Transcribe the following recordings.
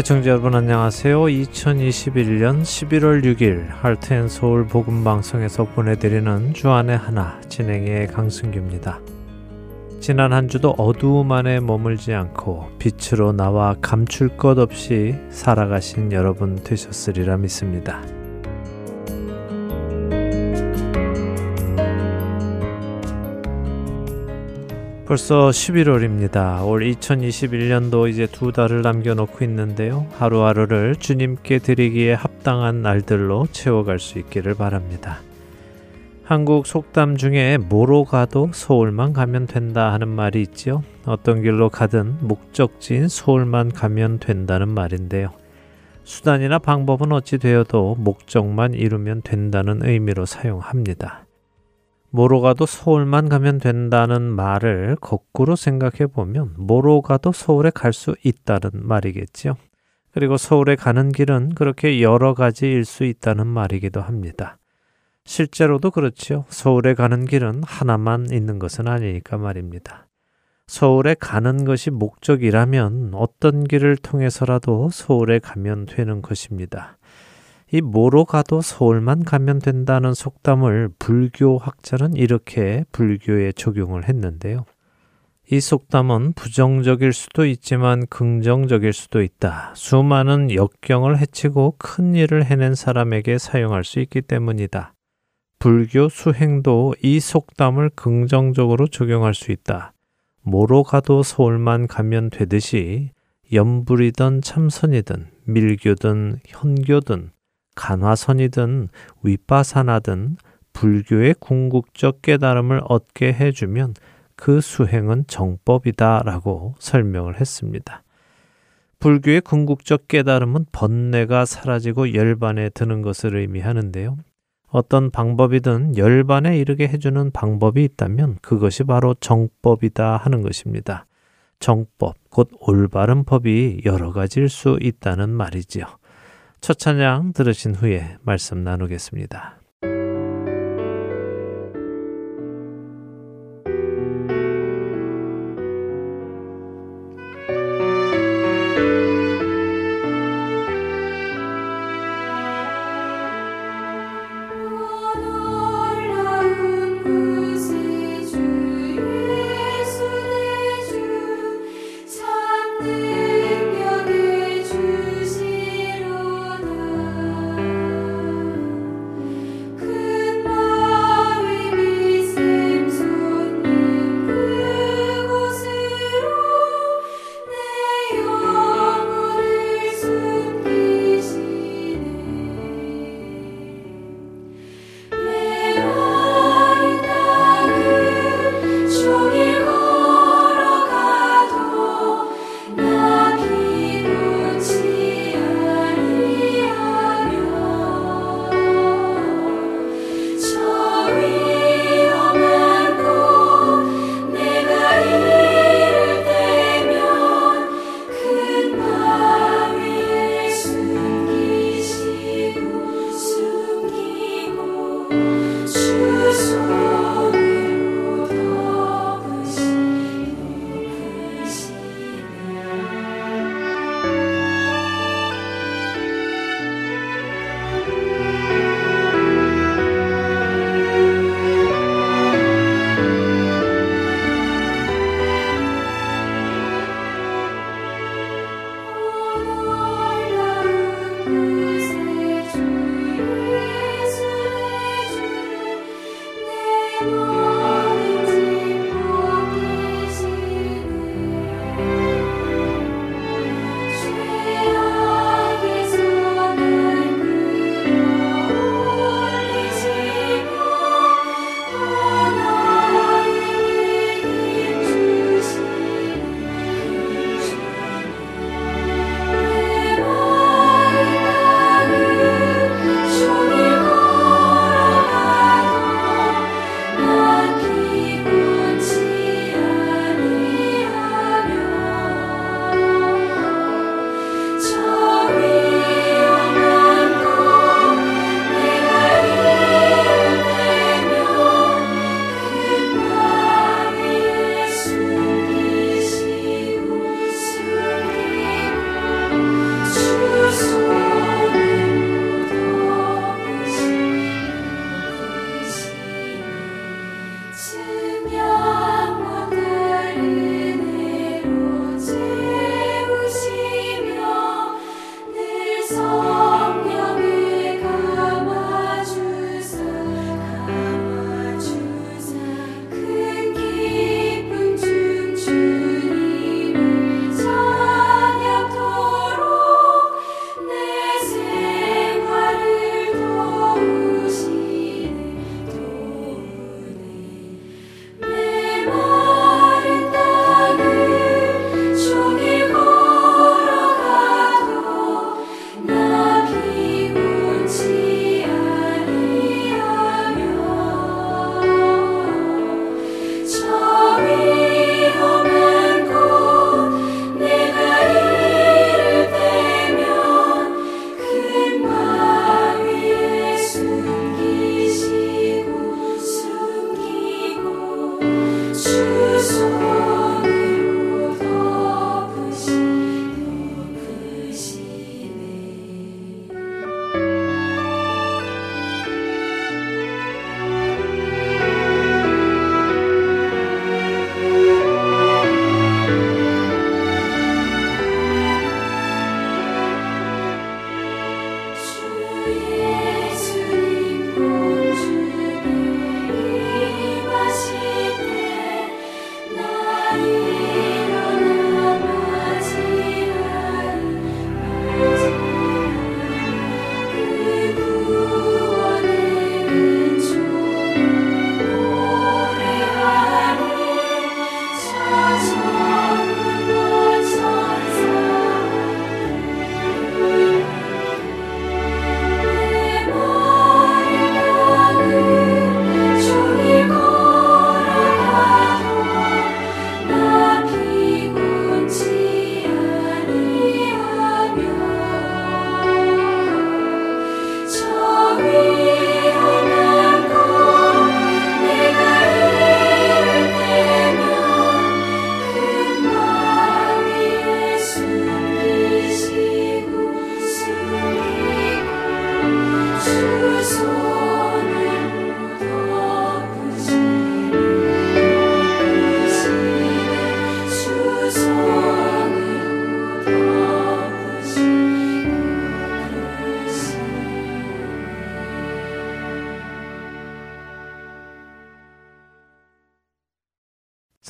애청자 여러분 안녕하세요. 2021년 11월 6일 할트앤서울 복음방송에서 보내드리는 주안의 하나 진행의 강승규입니다. 지난 한 주도 어두움 안에 머물지 않고 빛으로 나와 감출 것 없이 살아가신 여러분 되셨으리라 믿습니다. 벌써 11월입니다. 올 2021년도 이제 두 달을 남겨놓고 있는데요. 하루하루를 주님께 드리기에 합당한 날들로 채워갈 수 있기를 바랍니다. 한국 속담 중에 뭐로 가도 서울만 가면 된다 하는 말이 있죠. 어떤 길로 가든 목적지인 서울만 가면 된다는 말인데요. 수단이나 방법은 어찌 되어도 목적만 이루면 된다는 의미로 사용합니다. 뭐로 가도 서울만 가면 된다는 말을 거꾸로 생각해 보면 뭐로 가도 서울에 갈 수 있다는 말이겠지요. 그리고 서울에 가는 길은 그렇게 여러 가지일 수 있다는 말이기도 합니다. 실제로도 그렇지요. 서울에 가는 길은 하나만 있는 것은 아니니까 말입니다. 서울에 가는 것이 목적이라면 어떤 길을 통해서라도 서울에 가면 되는 것입니다. 이 뭐로 가도 서울만 가면 된다는 속담을 불교 학자는 이렇게 불교에 적용을 했는데요. 이 속담은 부정적일 수도 있지만 긍정적일 수도 있다. 수많은 역경을 해치고 큰 일을 해낸 사람에게 사용할 수 있기 때문이다. 불교 수행도 이 속담을 긍정적으로 적용할 수 있다. 뭐로 가도 서울만 가면 되듯이 염불이든 참선이든 밀교든 현교든 간화선이든 윗바사나든 불교의 궁극적 깨달음을 얻게 해주면 그 수행은 정법이다 라고 설명을 했습니다. 불교의 궁극적 깨달음은 번뇌가 사라지고 열반에 드는 것을 의미하는데요. 어떤 방법이든 열반에 이르게 해주는 방법이 있다면 그것이 바로 정법이다 하는 것입니다. 정법, 곧 올바른 법이 여러 가지일 수 있다는 말이지요. 첫 찬양 들으신 후에 말씀 나누겠습니다.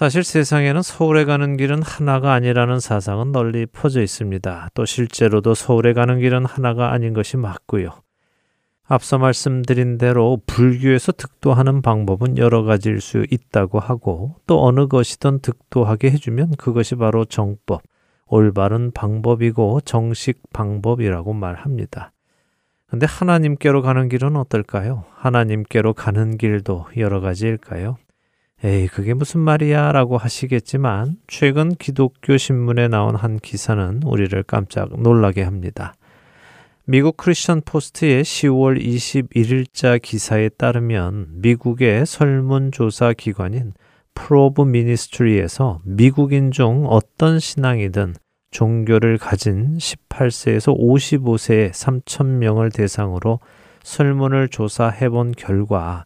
사실 세상에는 서울에 가는 길은 하나가 아니라는 사상은 널리 퍼져 있습니다. 또 실제로도 서울에 가는 길은 하나가 아닌 것이 맞고요. 앞서 말씀드린 대로 불교에서 득도하는 방법은 여러 가지일 수 있다고 하고 또 어느 것이든 득도하게 해주면 그것이 바로 정법, 올바른 방법이고 정식 방법이라고 말합니다. 근데 하나님께로 가는 길은 어떨까요? 하나님께로 가는 길도 여러 가지일까요? 에이, 그게 무슨 말이야? 라고 하시겠지만, 최근 기독교 신문에 나온 한 기사는 우리를 깜짝 놀라게 합니다. 미국 크리스천 포스트의 10월 21일자 기사에 따르면 미국의 설문조사 기관인 프로브 미니스트리에서 미국인 중 어떤 신앙이든 종교를 가진 18세에서 55세의 3,000명을 대상으로 설문을 조사해 본 결과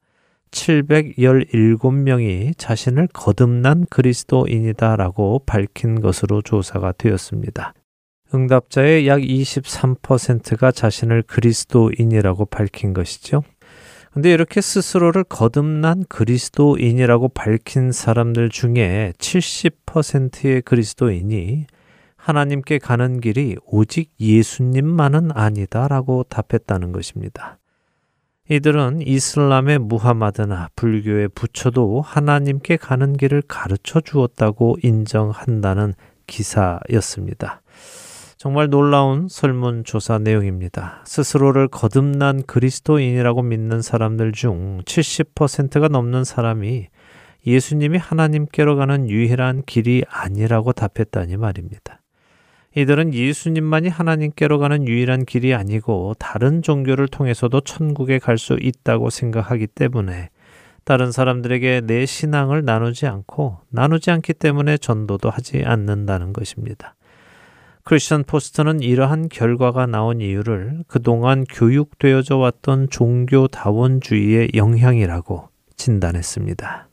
717명이 자신을 거듭난 그리스도인이다라고 밝힌 것으로 조사가 되었습니다. 응답자의 약 23%가 자신을 그리스도인이라고 밝힌 것이죠. 근데 이렇게 스스로를 거듭난 그리스도인이라고 밝힌 사람들 중에 70%의 그리스도인이 하나님께 가는 길이 오직 예수님만은 아니다라고 답했다는 것입니다. 이들은 이슬람의 무하마드나 불교의 부처도 하나님께 가는 길을 가르쳐 주었다고 인정한다는 기사였습니다. 정말 놀라운 설문조사 내용입니다. 스스로를 거듭난 그리스도인이라고 믿는 사람들 중 70%가 넘는 사람이 예수님이 하나님께로 가는 유일한 길이 아니라고 답했다니 말입니다. 이들은 예수님만이 하나님께로 가는 유일한 길이 아니고 다른 종교를 통해서도 천국에 갈 수 있다고 생각하기 때문에 다른 사람들에게 내 신앙을 나누지 않고 나누지 않기 때문에 전도도 하지 않는다는 것입니다. 크리스천 포스트는 이러한 결과가 나온 이유를 그동안 교육되어져 왔던 종교다원주의의 영향이라고 진단했습니다.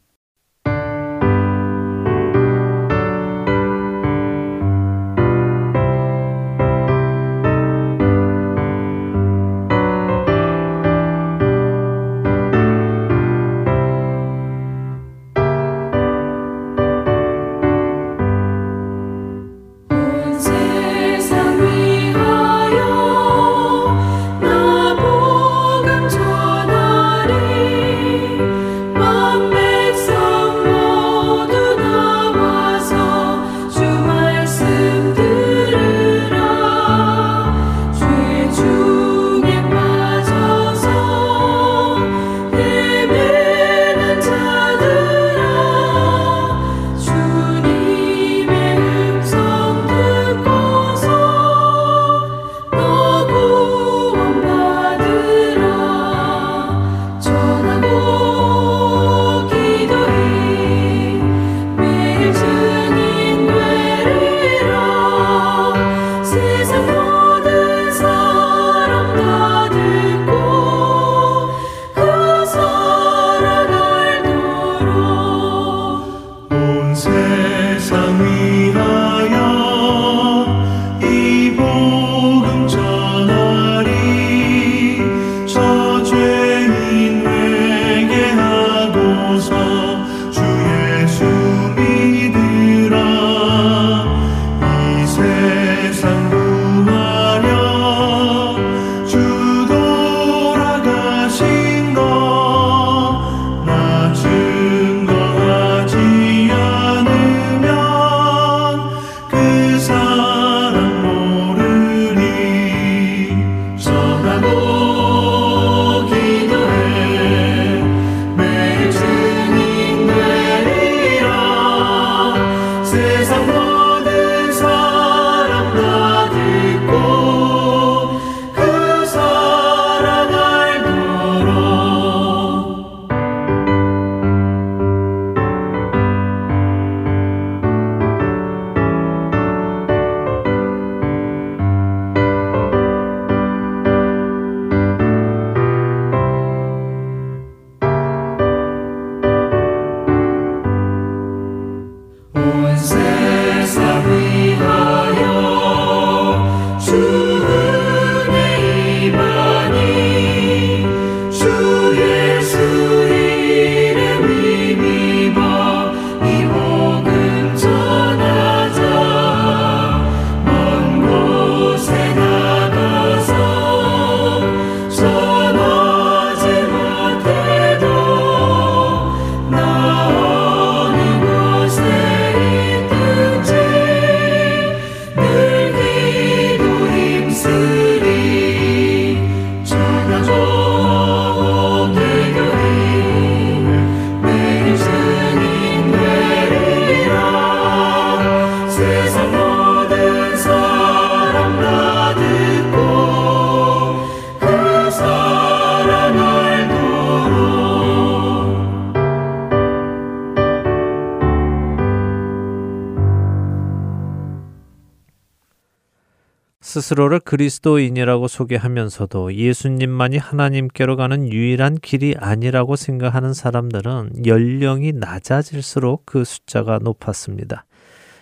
스스로를 그리스도인이라고 소개하면서도 예수님만이 하나님께로 가는 유일한 길이 아니라고 생각하는 사람들은 연령이 낮아질수록 그 숫자가 높았습니다.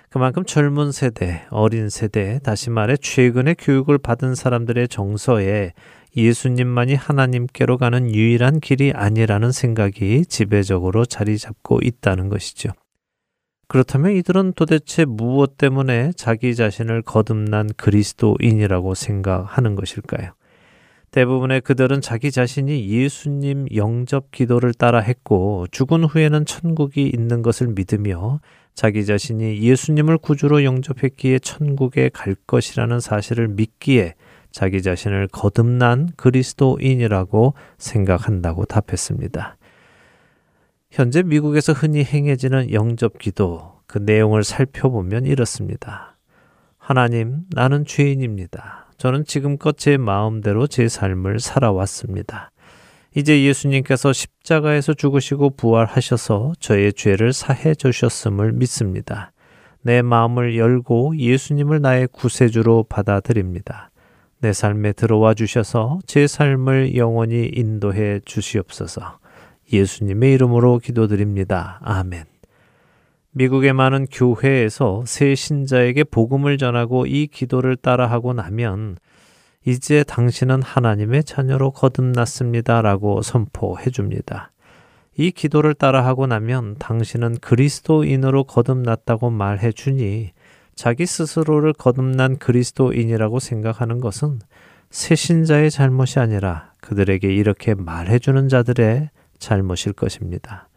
그만큼 젊은 세대, 어린 세대, 다시 말해 최근에 교육을 받은 사람들의 정서에 예수님만이 하나님께로 가는 유일한 길이 아니라는 생각이 지배적으로 자리 잡고 있다는 것이죠. 그렇다면 이들은 도대체 무엇 때문에 자기 자신을 거듭난 그리스도인이라고 생각하는 것일까요? 대부분의 그들은 자기 자신이 예수님 영접 기도를 따라 했고 죽은 후에는 천국이 있는 것을 믿으며 자기 자신이 예수님을 구주로 영접했기에 천국에 갈 것이라는 사실을 믿기에 자기 자신을 거듭난 그리스도인이라고 생각한다고 답했습니다. 현재 미국에서 흔히 행해지는 영접 기도, 그 내용을 살펴보면 이렇습니다. 하나님, 나는 죄인입니다. 저는 지금껏 제 마음대로 제 삶을 살아왔습니다. 이제 예수님께서 십자가에서 죽으시고 부활하셔서 저의 죄를 사해 주셨음을 믿습니다. 내 마음을 열고 예수님을 나의 구세주로 받아들입니다. 내 삶에 들어와 주셔서 제 삶을 영원히 인도해 주시옵소서. 예수님의 이름으로 기도드립니다. 아멘. 미국의 많은 교회에서 새 신자에게 복음을 전하고 이 기도를 따라하고 나면 이제 당신은 하나님의 자녀로 거듭났습니다. 라고 선포해 줍니다. 이 기도를 따라하고 나면 당신은 그리스도인으로 거듭났다고 말해 주니 자기 스스로를 거듭난 그리스도인이라고 생각하는 것은 새신자의 잘못이 아니라 그들에게 이렇게 말해주는 자들의 잘못일 것입니다.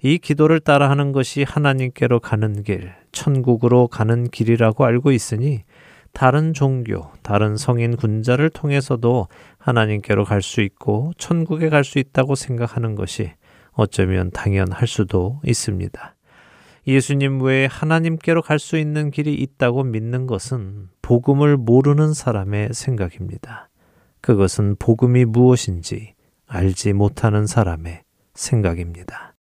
이 기도를 따라 하는 것이 하나님께로 가는 길, 천국으로 가는 길이라고 알고 있으니 다른 종교, 다른 성인 군자를 통해서도 하나님께로 갈 수 있고 천국에 갈 수 있다고 생각하는 것이 어쩌면 당연할 수도 있습니다. 예수님 외에 하나님께로 갈 수 있는 길이 있다고 믿는 것은 복음을 모르는 사람의 생각입니다. 그것은 복음이 무엇인지 알지 못하는 사람의 생각입니다.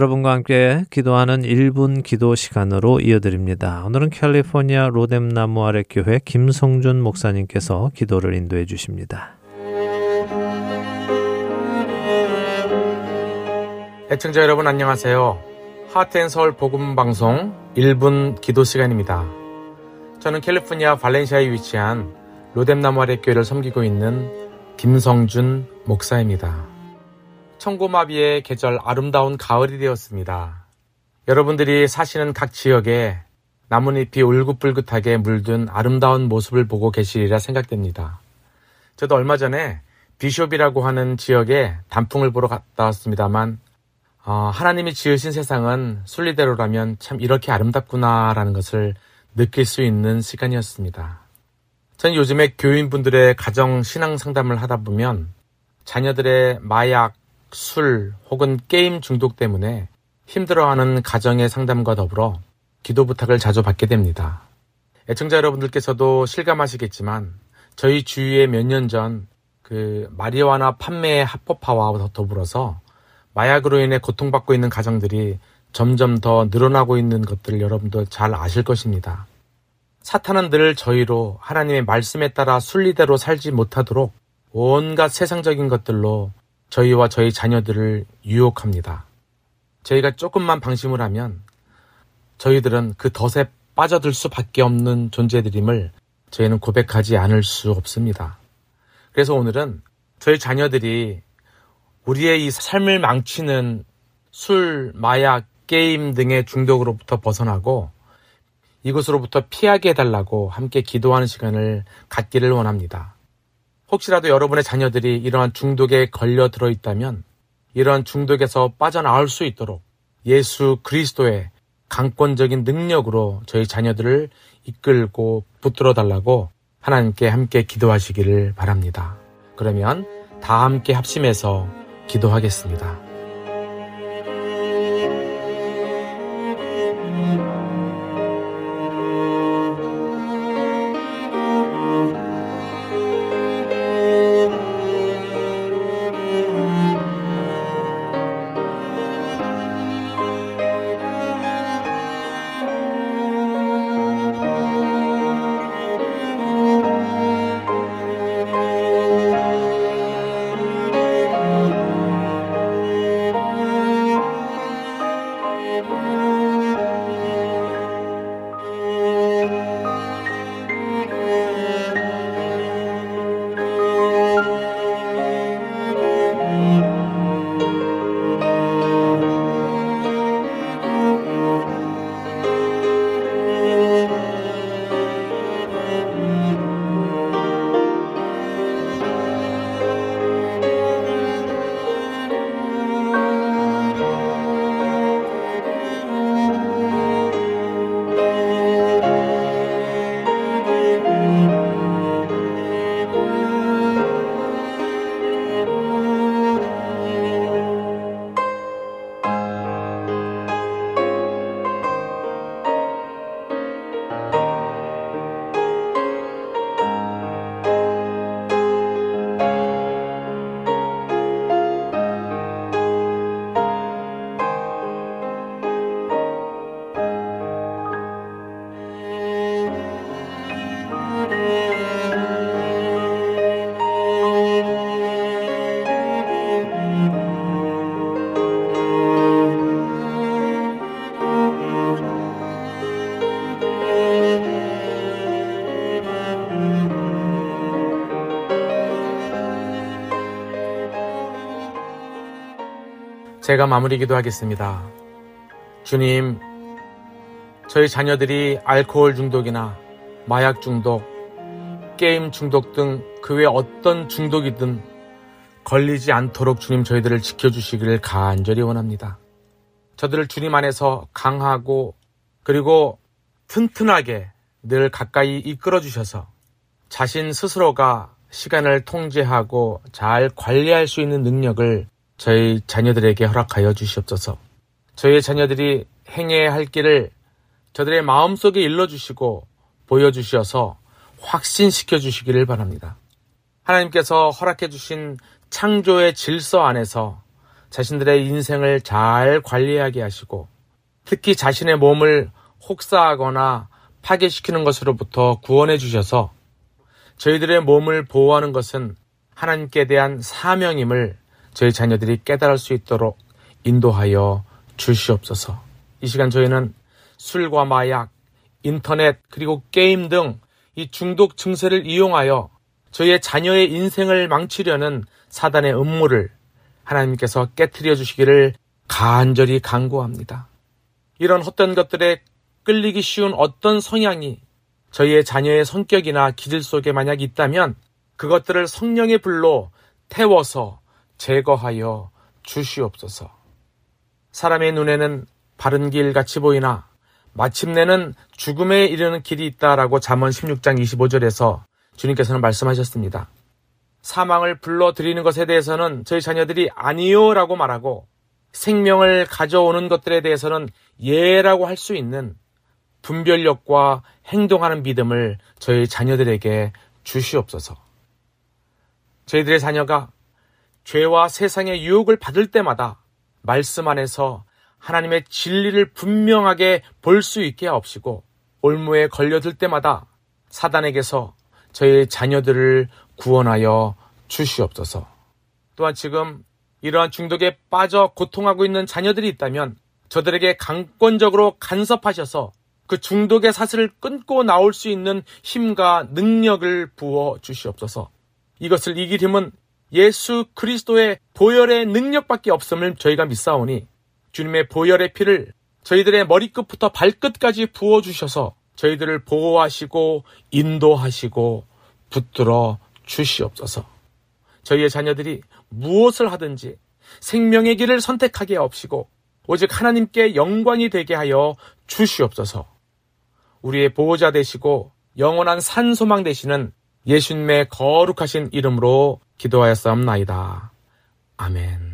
여러분과 함께 기도하는 1분 기도 시간으로 이어드립니다. 오늘은 캘리포니아 로뎀나무 아래 교회 김성준 목사님께서 기도를 인도해 주십니다. 애청자 여러분 안녕하세요. 하트앤서울 복음방송 1분 기도 시간입니다. 저는 캘리포니아 발렌시아에 위치한 로뎀나무 아래 교회를 섬기고 있는 김성준 목사입니다. 청고마비의 계절 아름다운 가을이 되었습니다. 여러분들이 사시는 각 지역에 나뭇잎이 울긋불긋하게 물든 아름다운 모습을 보고 계시리라 생각됩니다. 저도 얼마 전에 비숍이라고 하는 지역에 단풍을 보러 갔다 왔습니다만 어, 하나님이 지으신 세상은 순리대로라면 참 이렇게 아름답구나라는 것을 느낄 수 있는 시간이었습니다. 전 요즘에 교인분들의 가정 신앙 상담을 하다 보면 자녀들의 마약, 술 혹은 게임 중독 때문에 힘들어하는 가정의 상담과 더불어 기도 부탁을 자주 받게 됩니다. 애청자 여러분들께서도 실감하시겠지만 저희 주위에 몇 년 전 그 마리화나 판매의 합법화와 더불어서 마약으로 인해 고통받고 있는 가정들이 점점 더 늘어나고 있는 것들을 여러분도 잘 아실 것입니다. 사탄은 늘 저희로 하나님의 말씀에 따라 순리대로 살지 못하도록 온갖 세상적인 것들로 저희와 저희 자녀들을 유혹합니다. 저희가 조금만 방심을 하면 저희들은 그 덫에 빠져들 수밖에 없는 존재들임을 저희는 고백하지 않을 수 없습니다. 그래서 오늘은 저희 자녀들이 우리의 이 삶을 망치는 술, 마약, 게임 등의 중독으로부터 벗어나고 이것으로부터 피하게 해달라고 함께 기도하는 시간을 갖기를 원합니다. 혹시라도 여러분의 자녀들이 이러한 중독에 걸려 들어 있다면 이러한 중독에서 빠져나올 수 있도록 예수 그리스도의 강권적인 능력으로 저희 자녀들을 이끌고 붙들어 달라고 하나님께 함께 기도하시기를 바랍니다. 그러면 다 함께 합심해서 기도하겠습니다. 제가 마무리 기도하겠습니다. 주님, 저희 자녀들이 알코올 중독이나 마약 중독, 게임 중독 등 그 외 어떤 중독이든 걸리지 않도록 주님 저희들을 지켜주시기를 간절히 원합니다. 저들을 주님 안에서 강하고 그리고 튼튼하게 늘 가까이 이끌어 주셔서 자신 스스로가 시간을 통제하고 잘 관리할 수 있는 능력을 저희 자녀들에게 허락하여 주시옵소서. 저희 자녀들이 행해야 할 길을 저들의 마음속에 일러주시고 보여주셔서 확신시켜 주시기를 바랍니다. 하나님께서 허락해 주신 창조의 질서 안에서 자신들의 인생을 잘 관리하게 하시고 특히 자신의 몸을 혹사하거나 파괴시키는 것으로부터 구원해 주셔서 저희들의 몸을 보호하는 것은 하나님께 대한 사명임을 저희 자녀들이 깨달을 수 있도록 인도하여 주시옵소서. 이 시간 저희는 술과 마약, 인터넷, 그리고 게임 등 이 중독 증세를 이용하여 저희의 자녀의 인생을 망치려는 사단의 음모를 하나님께서 깨뜨려 주시기를 간절히 간구합니다. 이런 헛된 것들에 끌리기 쉬운 어떤 성향이 저희의 자녀의 성격이나 기질 속에 만약 있다면 그것들을 성령의 불로 태워서 제거하여 주시옵소서. 사람의 눈에는 바른 길 같이 보이나 마침내는 죽음에 이르는 길이 있다라고 잠언 16장 25절에서 주님께서는 말씀하셨습니다. 사망을 불러들이는 것에 대해서는 저희 자녀들이 아니요라고 말하고 생명을 가져오는 것들에 대해서는 예라고 할 수 있는 분별력과 행동하는 믿음을 저희 자녀들에게 주시옵소서. 저희들의 자녀가 죄와 세상의 유혹을 받을 때마다 말씀 안에서 하나님의 진리를 분명하게 볼 수 있게 하옵시고 올무에 걸려들 때마다 사단에게서 저희 자녀들을 구원하여 주시옵소서. 또한 지금 이러한 중독에 빠져 고통하고 있는 자녀들이 있다면 저들에게 강권적으로 간섭하셔서 그 중독의 사슬을 끊고 나올 수 있는 힘과 능력을 부어 주시옵소서. 이것을 이길 힘은 예수 그리스도의 보혈의 능력밖에 없음을 저희가 믿사오니 주님의 보혈의 피를 저희들의 머리끝부터 발끝까지 부어 주셔서 저희들을 보호하시고 인도하시고 붙들어 주시옵소서. 저희의 자녀들이 무엇을 하든지 생명의 길을 선택하게 없이고 오직 하나님께 영광이 되게 하여 주시옵소서. 우리의 보호자 되시고 영원한 산소망 되시는 예수님의 거룩하신 이름으로 기도하였사옵나이다. 아멘.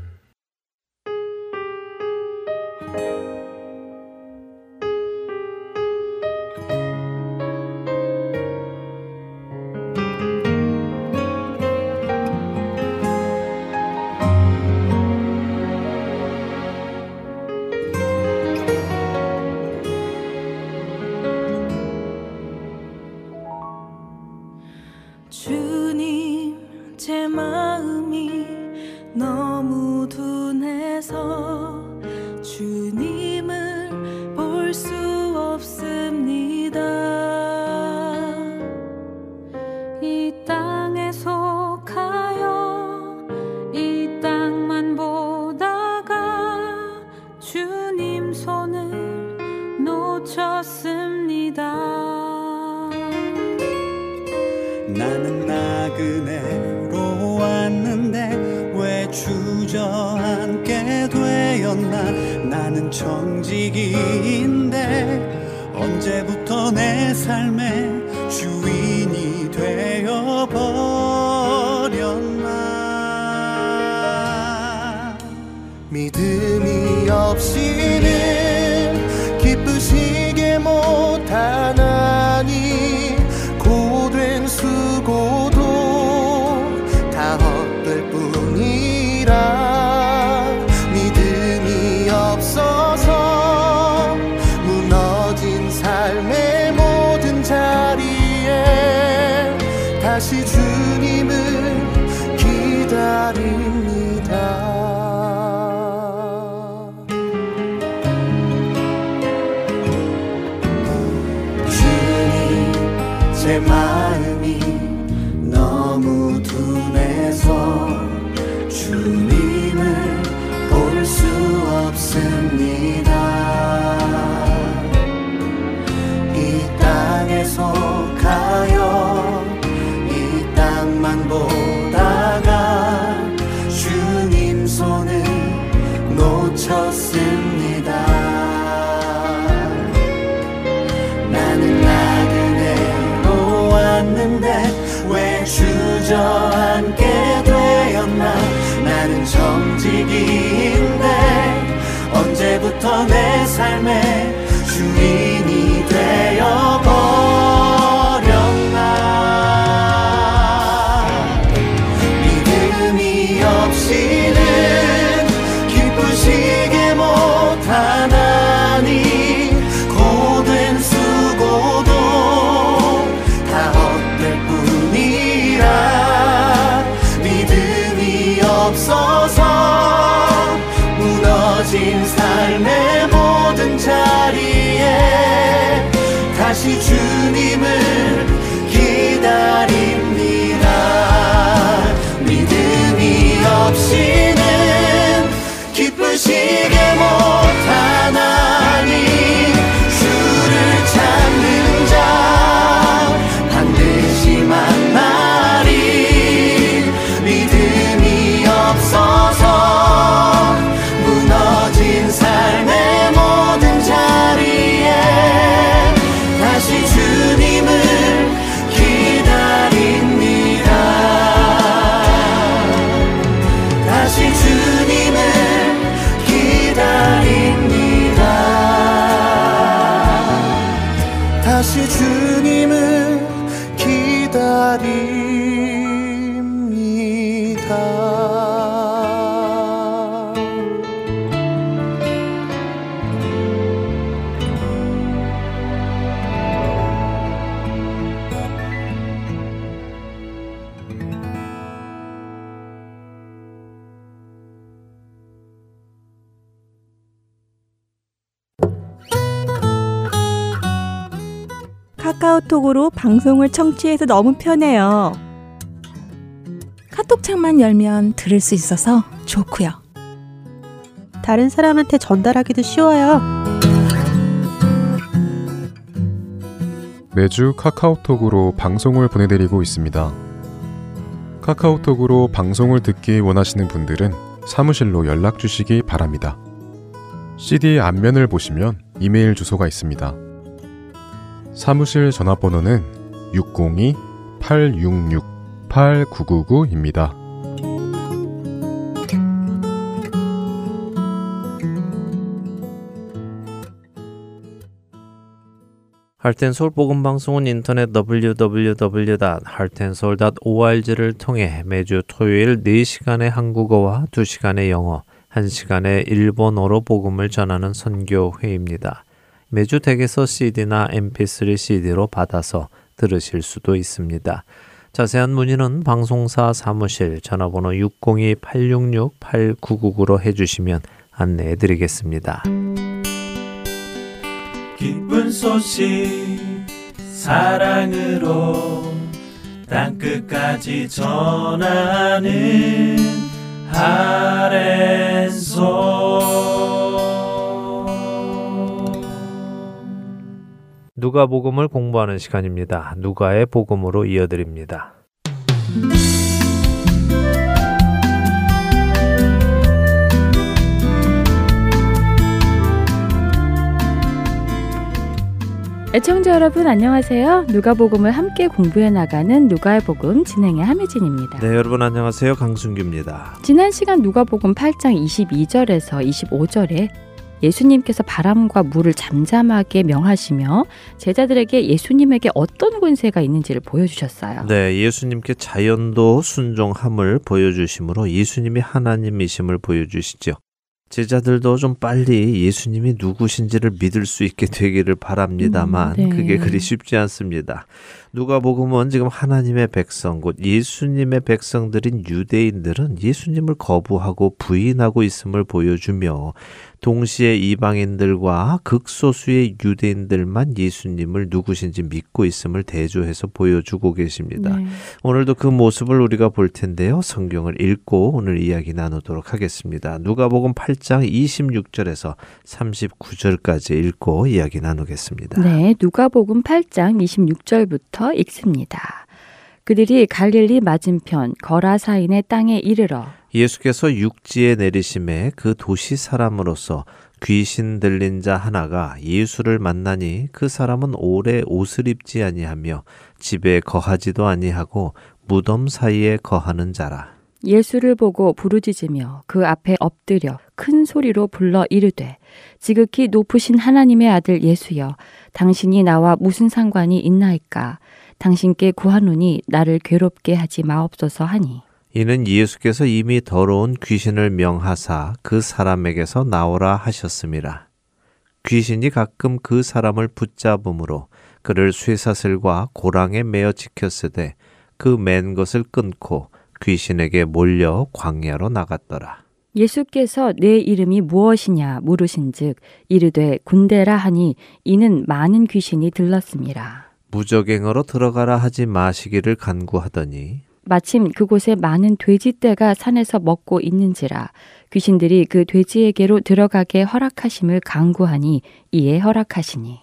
카카오톡으로 방송을 청취해서 너무 편해요. 카톡창만 열면 들을 수 있어서 좋고요. 다른 사람한테 전달하기도 쉬워요. 매주 카카오톡으로 방송을 보내드리고 있습니다. 카카오톡으로 방송을 듣기 원하시는 분들은 사무실로 연락 주시기 바랍니다. CD 앞면을 보시면 이메일 주소가 있습니다. 사무실 전화번호는 602-866-8999입니다. 할텐 서울 복음방송은 인터넷 www.할텐서울.org를 통해 매주 토요일 4시간의 한국어와 2시간의 영어, 1시간의 일본어로 복음을 전하는 선교회입니다. 매주 댁에서 CD나 MP3 CD로 받아서 들으실 수도 있습니다. 자세한 문의는 방송사 사무실 전화번호 602-866-8999로 해주시면 안내해 드리겠습니다. 기쁜 소식 사랑으로 땅끝까지 전하는 아랜소 누가복음을 공부하는 시간입니다. 누가의 복음으로 이어드립니다. 애청자 여러분 안녕하세요. 누가복음을 함께 공부해 나가는 누가의 복음 진행의 함혜진입니다. 네, 여러분 안녕하세요. 강순규입니다. 지난 시간 누가복음 8장 22절에서 25절에 예수님께서 바람과 물을 잠잠하게 명하시며 제자들에게 예수님에게 어떤 권세가 있는지를 보여주셨어요. 네, 예수님께 자연도 순종함을 보여주심으로 예수님이 하나님이심을 보여주시죠. 제자들도 좀 빨리 예수님이 누구신지를 믿을 수 있게 되기를 바랍니다만 음, 네. 그게 그리 쉽지 않습니다. 누가복음은 지금 하나님의 백성 곧 예수님의 백성들인 유대인들은 예수님을 거부하고 부인하고 있음을 보여주며 동시에 이방인들과 극소수의 유대인들만 예수님을 누구신지 믿고 있음을 대조해서 보여주고 계십니다. 네. 오늘도 그 모습을 우리가 볼 텐데요. 성경을 읽고 오늘 이야기 나누도록 하겠습니다. 누가복음 8장 26절에서 39절까지 읽고 이야기 나누겠습니다. 네, 누가복음 8장 26절부터 읽습니다. 그들이 갈릴리 맞은편 거라사인의 땅에 이르러 예수께서 육지에 내리심에 그 도시 사람으로서 귀신 들린 자 하나가 예수를 만나니 그 사람은 오래 옷을 입지 아니하며 집에 거하지도 아니하고 무덤 사이에 거하는 자라. 예수를 보고 부르짖으며 그 앞에 엎드려 큰 소리로 불러 이르되 지극히 높으신 하나님의 아들 예수여 당신이 나와 무슨 상관이 있나이까 당신께 구하노니 나를 괴롭게 하지 마옵소서 하니 이는 예수께서 이미 더러운 귀신을 명하사 그 사람에게서 나오라 하셨음이라. 귀신이 가끔 그 사람을 붙잡음으로 그를 쇠사슬과 고랑에 매어 지켰으되 그 맨 것을 끊고 귀신에게 몰려 광야로 나갔더라. 예수께서 내 이름이 무엇이냐 물으신즉 이르되 군대라 하니 이는 많은 귀신이 들렀습니다. 무적행어로 들어가라 하지 마시기를 간구하더니 마침 그곳에 많은 돼지떼가 산에서 먹고 있는지라 귀신들이 그 돼지에게로 들어가게 허락하심을 강구하니 이에 허락하시니.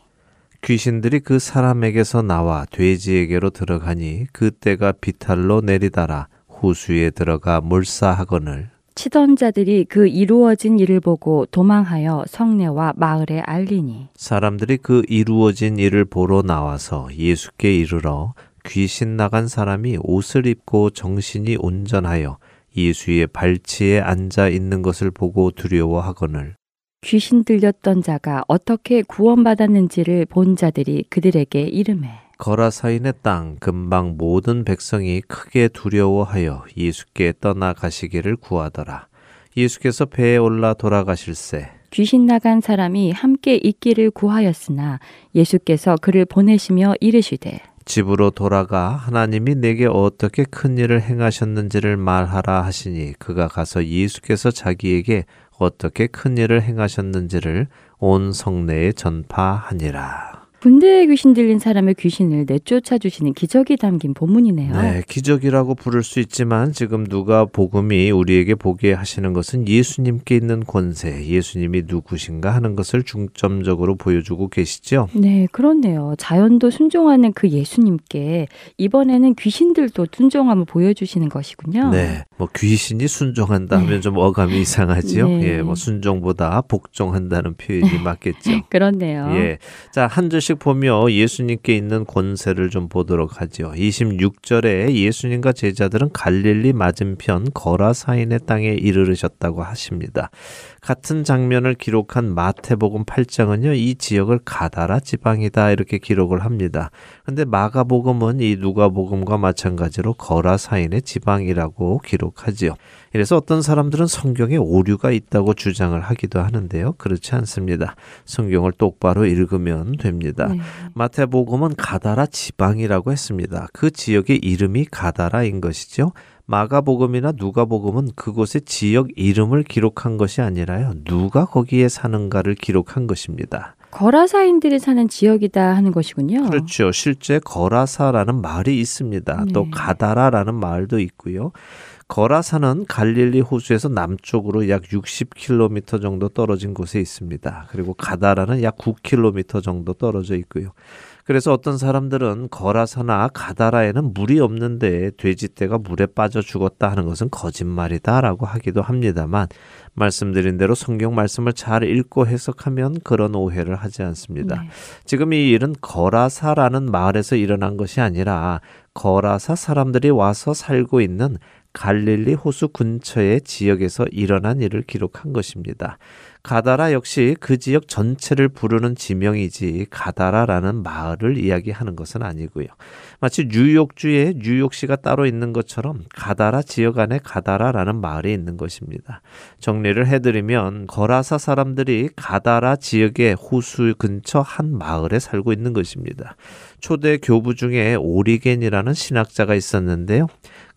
귀신들이 그 사람에게서 나와 돼지에게로 들어가니 그 떼가 비탈로 내리다라. 호수에 들어가 몰사하거늘 치던 자들이 그 이루어진 일을 보고 도망하여 성내와 마을에 알리니. 사람들이 그 이루어진 일을 보러 나와서 예수께 이르러 귀신 나간 사람이 옷을 입고 정신이 온전하여 예수의 발치에 앉아 있는 것을 보고 두려워하거늘. 귀신 들렸던 자가 어떻게 구원받았는지를 본 자들이 그들에게 이름해 거라사인의 땅 금방 모든 백성이 크게 두려워하여 예수께 떠나가시기를 구하더라. 예수께서 배에 올라 돌아가실새 귀신 나간 사람이 함께 있기를 구하였으나 예수께서 그를 보내시며 이르시되 집으로 돌아가 하나님이 내게 어떻게 큰 일을 행하셨는지를 말하라 하시니 그가 가서 예수께서 자기에게 어떻게 큰 일을 행하셨는지를 온 성내에 전파하니라. 군대에 귀신 들린 사람의 귀신을 내쫓아 주시는 기적이 담긴 본문이네요. 네, 기적이라고 부를 수 있지만 지금 누가 복음이 우리에게 보게 하시는 것은 예수님께 있는 권세, 예수님이 누구신가 하는 것을 중점적으로 보여주고 계시죠. 네, 그렇네요. 자연도 순종하는 그 예수님께 이번에는 귀신들도 순종함을 보여주시는 것이군요. 네, 뭐 귀신이 순종한다 하면 네. 좀 어감이 이상하지요. 네. 예, 뭐 순종보다 복종한다는 표현이 맞겠죠. 그렇네요. 예. 자, 한 절씩 보며 예수님께 있는 권세를 좀 보도록 하죠. 26절에 예수님과 제자들은 갈릴리 맞은편 거라사인의 땅에 이르르셨다고 하십니다. 같은 장면을 기록한 마태복음 8장은요, 이 지역을 가다라 지방이다 이렇게 기록을 합니다. 근데 마가복음은 이 누가복음과 마찬가지로 거라사인의 지방이라고 기록하지요. 이래서 어떤 사람들은 성경에 오류가 있다고 주장을 하기도 하는데요. 그렇지 않습니다. 성경을 똑바로 읽으면 됩니다. 네. 마태복음은 가다라 지방이라고 했습니다. 그 지역의 이름이 가다라인 것이죠. 마가복음이나 누가복음은 그곳의 지역 이름을 기록한 것이 아니라요. 누가 거기에 사는가를 기록한 것입니다. 거라사인들이 사는 지역이다 하는 것이군요. 그렇죠. 실제 거라사라는 말이 있습니다. 또 네. 가다라라는 말도 있고요. 거라사는 갈릴리 호수에서 남쪽으로 약 60km 정도 떨어진 곳에 있습니다. 그리고 가다라는 약 9km 정도 떨어져 있고요. 그래서 어떤 사람들은 거라사나 가다라에는 물이 없는데 돼지떼가 물에 빠져 죽었다 하는 것은 거짓말이다라고 하기도 합니다만 말씀드린 대로 성경 말씀을 잘 읽고 해석하면 그런 오해를 하지 않습니다. 네. 지금 이 일은 거라사라는 마을에서 일어난 것이 아니라 거라사 사람들이 와서 살고 있는 갈릴리 호수 근처의 지역에서 일어난 일을 기록한 것입니다. 가다라 역시 그 지역 전체를 부르는 지명이지 가다라라는 마을을 이야기하는 것은 아니고요. 마치 뉴욕주에 뉴욕시가 따로 있는 것처럼 가다라 지역 안에 가다라라는 마을이 있는 것입니다. 정리를 해드리면 거라사 사람들이 가다라 지역의 호수 근처 한 마을에 살고 있는 것입니다. 초대 교부 중에 오리겐이라는 신학자가 있었는데요.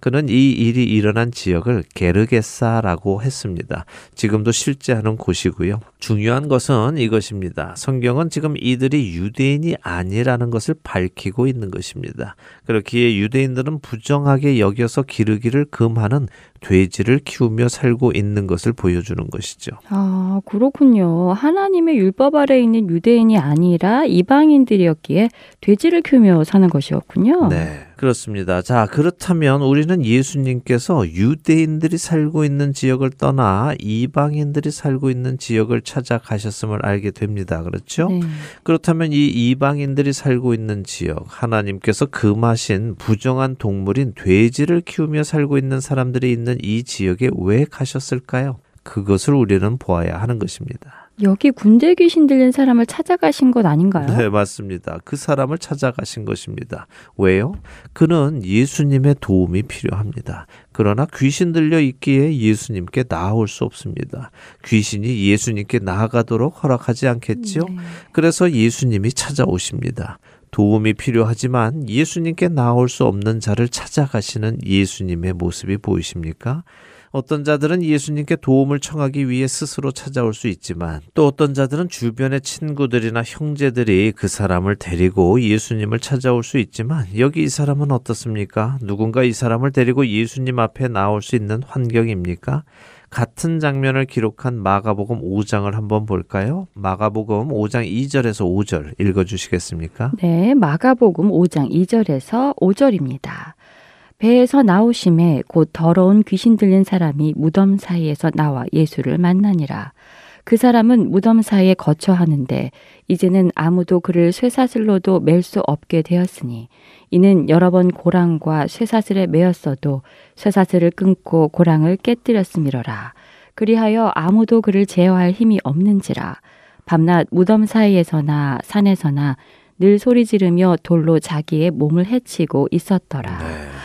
그는 이 일이 일어난 지역을 게르게사라고 했습니다. 지금도 실제 하는 곳이고요. 중요한 것은 이것입니다. 성경은 지금 이들이 유대인이 아니라는 것을 밝히고 있는 것입니다. 그렇기에 유대인들은 부정하게 여겨서 기르기를 금하는 돼지를 키우며 살고 있는 것을 보여주는 것이죠. 아, 그렇군요. 하나님의 율법 아래 있는 유대인이 아니라 이방인들이었기에 돼지를 키우며 사는 것이었군요. 네, 그렇습니다. 자, 그렇다면 우리는 예수님께서 유대인들이 살고 있는 지역을 떠나 이방인들이 살고 있는 지역을 찾아가셨음을 알게 됩니다. 그렇죠? 네. 그렇다면 이 이방인들이 살고 있는 지역, 하나님께서 금하신 부정한 동물인 돼지를 키우며 살고 있는 사람들이 있는 이 지역에 왜 가셨을까요? 그것을 우리는 보아야 하는 것입니다. 여기 군대 귀신 들린 사람을 찾아가신 것 아닌가요? 네, 맞습니다. 그 사람을 찾아가신 것입니다. 왜요? 그는 예수님의 도움이 필요합니다. 그러나 귀신 들려 있기에 예수님께 나아올 수 없습니다. 귀신이 예수님께 나아가도록 허락하지 않겠지요? 네. 그래서 예수님이 찾아오십니다. 도움이 필요하지만 예수님께 나올 수 없는 자를 찾아가시는 예수님의 모습이 보이십니까? 어떤 자들은 예수님께 도움을 청하기 위해 스스로 찾아올 수 있지만 또 어떤 자들은 주변의 친구들이나 형제들이 그 사람을 데리고 예수님을 찾아올 수 있지만 여기 이 사람은 어떻습니까? 누군가 이 사람을 데리고 예수님 앞에 나올 수 있는 환경입니까? 같은 장면을 기록한 마가복음 5장을 한번 볼까요? 마가복음 5장 2절에서 5절 읽어 주시겠습니까? 네, 마가복음 5장 2절에서 5절입니다. 배에서 나오심에 곧 더러운 귀신 들린 사람이 무덤 사이에서 나와 예수를 만나니라. 그 사람은 무덤 사이에 거처 하는데 이제는 아무도 그를 쇠사슬로도 맬 수 없게 되었으니 이는 여러 번 고랑과 쇠사슬에 매었어도 쇠사슬을 끊고 고랑을 깨뜨렸음이로라. 그리하여 아무도 그를 제어할 힘이 없는지라. 밤낮 무덤 사이에서나 산에서나 늘 소리 지르며 돌로 자기의 몸을 해치고 있었더라. 네.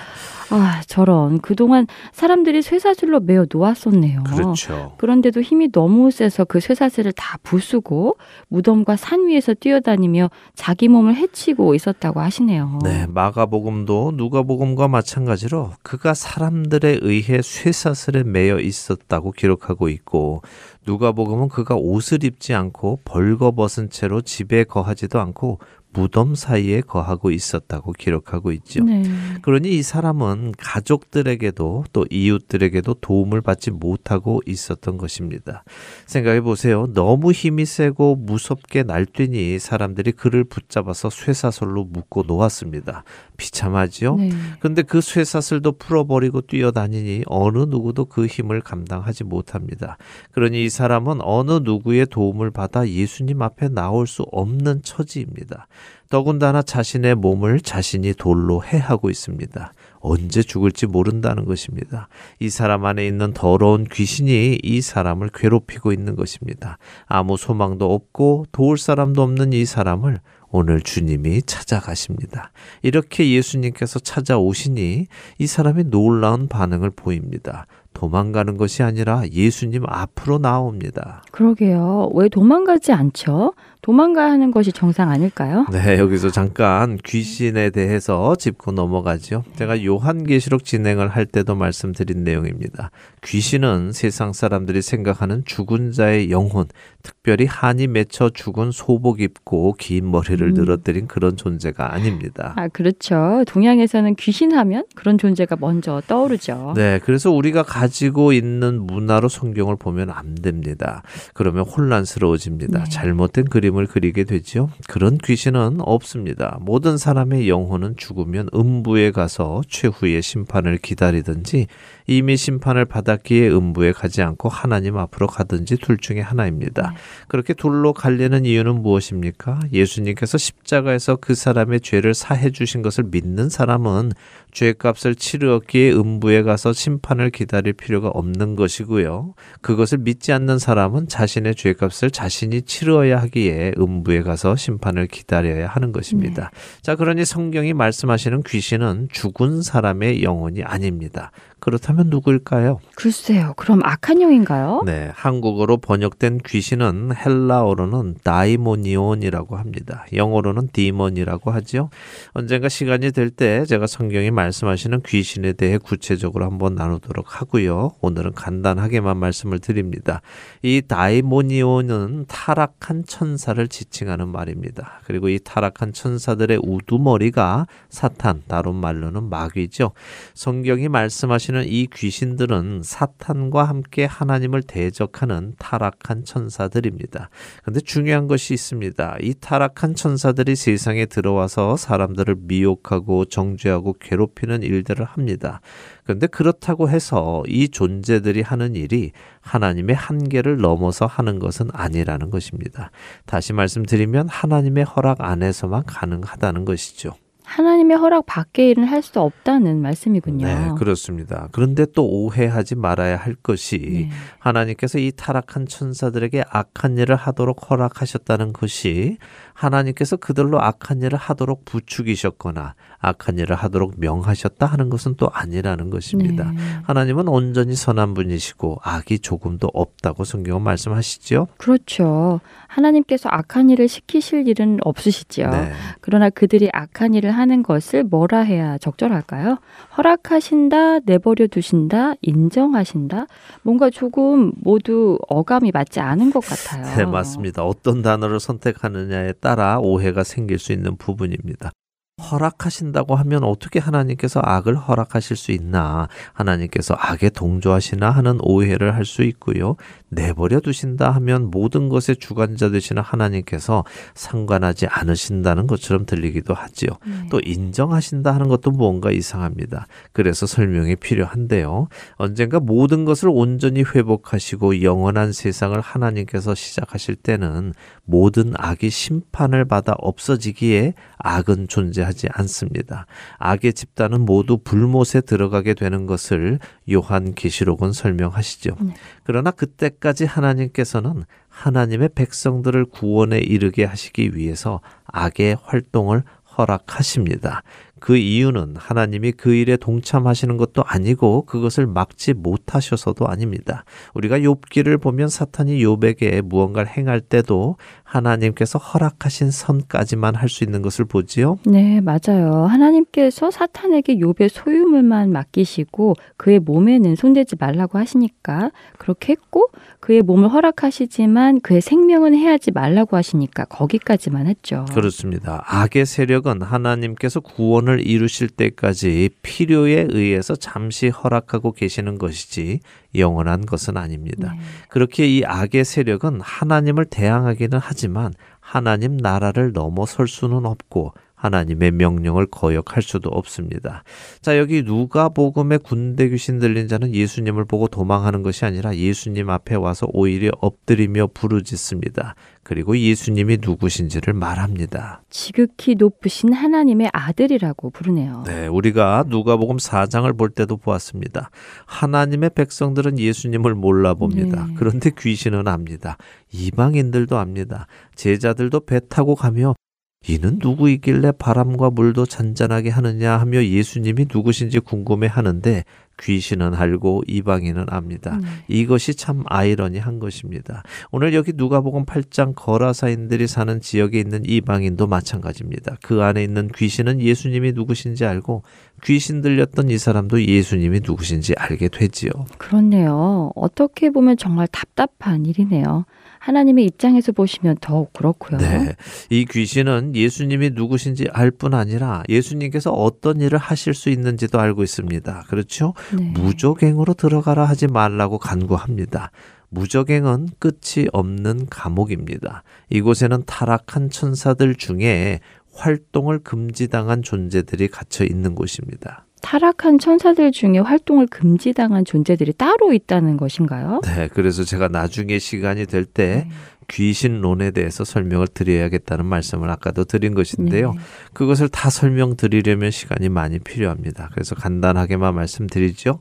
아, 저런. 그동안 사람들이 쇠사슬로 매어 놓았었네요. 그렇죠. 그런데도 힘이 너무 세서 그 쇠사슬을 다 부수고 무덤과 산 위에서 뛰어다니며 자기 몸을 해치고 있었다고 하시네요. 네, 마가복음도 누가복음과 마찬가지로 그가 사람들에 의해 쇠사슬에 매여 있었다고 기록하고 있고 누가복음은 그가 옷을 입지 않고 벌거벗은 채로 집에 거하지도 않고 무덤 사이에 거하고 있었다고 기록하고 있죠. 네. 그러니 이 사람은 가족들에게도 또 이웃들에게도 도움을 받지 못하고 있었던 것입니다. 생각해 보세요. 너무 힘이 세고 무섭게 날뛰니 사람들이 그를 붙잡아서 쇠사슬로 묶고 놓았습니다. 비참하지요? 네. 근데 그 쇠사슬도 풀어버리고 뛰어다니니 어느 누구도 그 힘을 감당하지 못합니다. 그러니 이 사람은 어느 누구의 도움을 받아 예수님 앞에 나올 수 없는 처지입니다. 더군다나 자신의 몸을 자신이 돌로 해하고 있습니다. 언제 죽을지 모른다는 것입니다. 이 사람 안에 있는 더러운 귀신이 이 사람을 괴롭히고 있는 것입니다. 아무 소망도 없고 도울 사람도 없는 이 사람을 오늘 주님이 찾아가십니다. 이렇게 예수님께서 찾아오시니 이 사람이 놀라운 반응을 보입니다. 도망가는 것이 아니라 예수님 앞으로 나옵니다. 그러게요. 왜 도망가지 않죠? 도망가야 하는 것이 정상 아닐까요? 네, 여기서 잠깐 귀신에 대해서 짚고 넘어가죠. 제가 요한계시록 진행을 할 때도 말씀드린 내용입니다. 귀신은 세상 사람들이 생각하는 죽은 자의 영혼, 특별히 한이 맺혀 죽은 소복 입고 긴 머리를 음. 늘어뜨린 그런 존재가 아닙니다. 아, 그렇죠. 동양에서는 귀신하면 그런 존재가 먼저 떠오르죠. 네, 그래서 우리가 가지고 있는 문화로 성경을 보면 안 됩니다. 그러면 혼란스러워집니다. 네. 잘못된 그림 을 그리게 되지요. 그런 귀신은 없습니다. 모든 사람의 영혼은 죽으면 음부에 가서 최후의 심판을 기다리든지 이미 심판을 받았기에 음부에 가지 않고 하나님 앞으로 가든지 둘 중에 하나입니다. 그렇게 둘로 갈리는 이유는 무엇입니까? 예수님께서 십자가에서 그 사람의 죄를 사해 주신 것을 믿는 사람은 죄값을 치르었기에 음부에 가서 심판을 기다릴 필요가 없는 것이고요. 그것을 믿지 않는 사람은 자신의 죄값을 자신이 치르어야 하기에 음부에 가서 심판을 기다려야 하는 것입니다. 자, 그러니 성경이 말씀하시는 귀신은 죽은 사람의 영혼이 아닙니다. 그렇다면 누구일까요? 글쎄요. 그럼 악한 영인가요? 네, 한국어로 번역된 귀신은 헬라어로는 다이모니온이라고 합니다. 영어로는 디몬이라고 하지요. 언젠가 시간이 될 때 제가 성경이 말씀하시는 귀신에 대해 구체적으로 한번 나누도록 하고요. 오늘은 간단하게만 말씀을 드립니다. 이 다이모니온은 타락한 천사를 지칭하는 말입니다. 그리고 이 타락한 천사들의 우두머리가 사탄, 다른 말로는 마귀죠. 성경이 말씀하 시는 이 귀신들은 사탄과 함께 하나님을 대적하는 타락한 천사들입니다. 근데 중요한 것이 있습니다. 이 타락한 천사들이 세상에 들어와서 사람들을 미혹하고 정죄하고 괴롭히는 일들을 합니다. 그런데 그렇다고 해서 이 존재들이 하는 일이 하나님의 한계를 넘어서 하는 것은 아니라는 것입니다. 다시 말씀드리면 하나님의 허락 안에서만 가능하다는 것이죠. 하나님의 허락 밖의 일은 할 수 없다는 말씀이군요. 네, 그렇습니다. 그런데 또 오해하지 말아야 할 것이 네. 하나님께서 이 타락한 천사들에게 악한 일을 하도록 허락하셨다는 것이 하나님께서 그들로 악한 일을 하도록 부추기셨거나 악한 일을 하도록 명하셨다 하는 것은 또 아니라는 것입니다. 네. 하나님은 온전히 선한 분이시고 악이 조금도 없다고 성경은 말씀하시죠. 그렇죠. 하나님께서 악한 일을 시키실 일은 없으시죠. 네. 그러나 그들이 악한 일을 하는 것을 뭐라 해야 적절할까요? 허락하신다, 내버려 두신다, 인정하신다. 뭔가 조금 모두 어감이 맞지 않은 것 같아요. 네, 맞습니다. 어떤 단어를 선택하느냐에 따라 오해가 생길 수 있는 부분입니다. 허락하신다고 하면 어떻게 하나님께서 악을 허락하실 수 있나? 하나님께서 악에 동조하시나 하는 오해를 할 수 있고요. 내버려 두신다 하면 모든 것의 주관자 되시는 하나님께서 상관하지 않으신다는 것처럼 들리기도 하지요. 네. 또 인정하신다 하는 것도 무언가 이상합니다. 그래서 설명이 필요한데요. 언젠가 모든 것을 온전히 회복하시고 영원한 세상을 하나님께서 시작하실 때는 모든 악이 심판을 받아 없어지기에 악은 존재하지 않습니다. 악의 집단은 모두 불못에 들어가게 되는 것을 요한 계시록은 설명하시죠. 네. 그러나 그때까지 하나님께서는 하나님의 백성들을 구원에 이르게 하시기 위해서 악의 활동을 허락하십니다. 그 이유는 하나님이 그 일에 동참하시는 것도 아니고 그것을 막지 못하셔서도 아닙니다. 우리가 욥기를 보면 사탄이 욥에게 무언가를 행할 때도 하나님께서 허락하신 선까지만 할 수 있는 것을 보지요. 네, 맞아요. 하나님께서 사탄에게 욥의 소유물만 맡기시고 그의 몸에는 손대지 말라고 하시니까 그렇게 했고 그의 몸을 허락하시지만 그의 생명은 해하지 말라고 하시니까 거기까지만 했죠. 그렇습니다. 악의 세력은 하나님께서 구원을 이루실 때까지 필요에 의해서 잠시 허락하고 계시는 것이지 영원한 것은 아닙니다. 네. 그렇게 이 악의 세력은 하나님을 대항하기는 하지만 하나님 나라를 넘어설 수는 없고 하나님의 명령을 거역할 수도 없습니다. 자, 여기 누가복음의 군대 귀신 들린 자는 예수님을 보고 도망하는 것이 아니라 예수님 앞에 와서 오히려 엎드리며 부르짖습니다. 그리고 예수님이 누구신지를 말합니다. 지극히 높으신 하나님의 아들이라고 부르네요. 네, 우리가 누가복음 4장을 볼 때도 보았습니다. 하나님의 백성들은 예수님을 몰라 봅니다. 네. 그런데 귀신은 압니다. 이방인들도 압니다. 제자들도 배 타고 가며 이는 누구이길래 바람과 물도 잔잔하게 하느냐 하며 예수님이 누구신지 궁금해 하는데 귀신은 알고 이방인은 압니다. 네. 이것이 참 아이러니한 것입니다. 오늘 여기 누가복음 8장 거라사인들이 사는 지역에 있는 이방인도 마찬가지입니다. 그 안에 있는 귀신은 예수님이 누구신지 알고 귀신 들렸던 이 사람도 예수님이 누구신지 알게 되지요. 그렇네요. 어떻게 보면 정말 답답한 일이네요. 하나님의 입장에서 보시면 더욱 그렇고요. 네. 이 귀신은 예수님이 누구신지 알 뿐 아니라 예수님께서 어떤 일을 하실 수 있는지도 알고 있습니다. 그렇죠? 네. 무적행으로 들어가라 하지 말라고 간구합니다. 무적행은 끝이 없는 감옥입니다. 이곳에는 타락한 천사들 중에 활동을 금지당한 존재들이 갇혀 있는 곳입니다. 타락한 천사들 중에 활동을 금지당한 존재들이 따로 있다는 것인가요? 네, 그래서 제가 나중에 시간이 될때 귀신론에 대해서 설명을 드려야겠다는 말씀을 아까도 드린 것인데요. 네. 그것을 다 설명드리려면 시간이 많이 필요합니다. 그래서 간단하게만 말씀드리죠.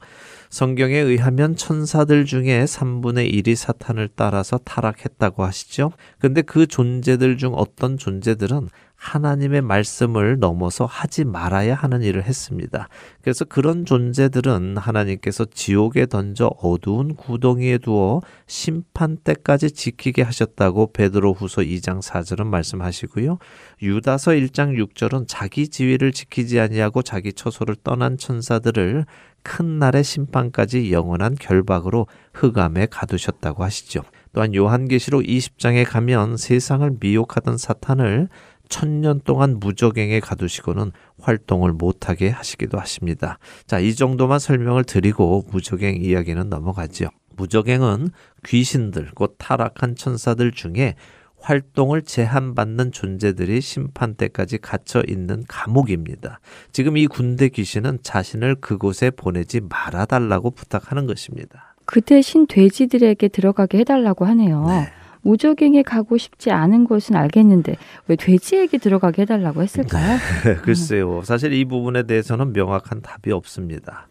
성경에 의하면 천사들 중에 3분의 1이 사탄을 따라서 타락했다고 하시죠. 근데 그 존재들 중 어떤 존재들은 하나님의 말씀을 넘어서 하지 말아야 하는 일을 했습니다. 그래서 그런 존재들은 하나님께서 지옥에 던져 어두운 구덩이에 두어 심판 때까지 지키게 하셨다고 베드로 후서 2장 4절은 말씀하시고요. 유다서 1장 6절은 자기 지위를 지키지 아니하고 자기 처소를 떠난 천사들을 큰 날의 심판까지 영원한 결박으로 흑암에 가두셨다고 하시죠. 또한 요한계시록 20장에 가면 세상을 미혹하던 사탄을 천년 동안 무적행에 가두시고는 활동을 못하게 하시기도 하십니다. 자, 이 정도만 설명을 드리고 무적행 이야기는 넘어가지요. 무적행은 귀신들, 곧 타락한 천사들 중에 활동을 제한받는 존재들이 심판 때까지 갇혀 있는 감옥입니다. 지금 이 군대 귀신은 자신을 그곳에 보내지 말아달라고 부탁하는 것입니다. 그 대신 돼지들에게 들어가게 해달라고 하네요. 네. 무적행에 가고 싶지 않은 것은 알겠는데 왜 돼지에게 들어가게 해달라고 했을까요? 글쎄요. 사실 이 부분에 대해서는 명확한 답이 없습니다.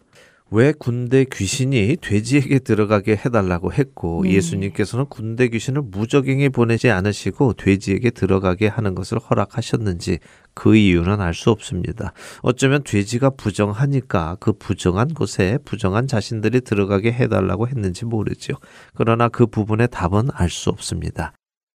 왜 군대 귀신이 돼지에게 들어가게 해달라고 했고 네. 예수님께서는 군대 귀신을 무적행에 보내지 않으시고 돼지에게 들어가게 하는 것을 허락하셨는지 그 이유는 알 수 없습니다. 어쩌면 돼지가 부정하니까 그 부정한 곳에 부정한 자신들이 들어가게 해달라고 했는지 모르죠. 그러나 그 부분의 답은 알 수 없습니다.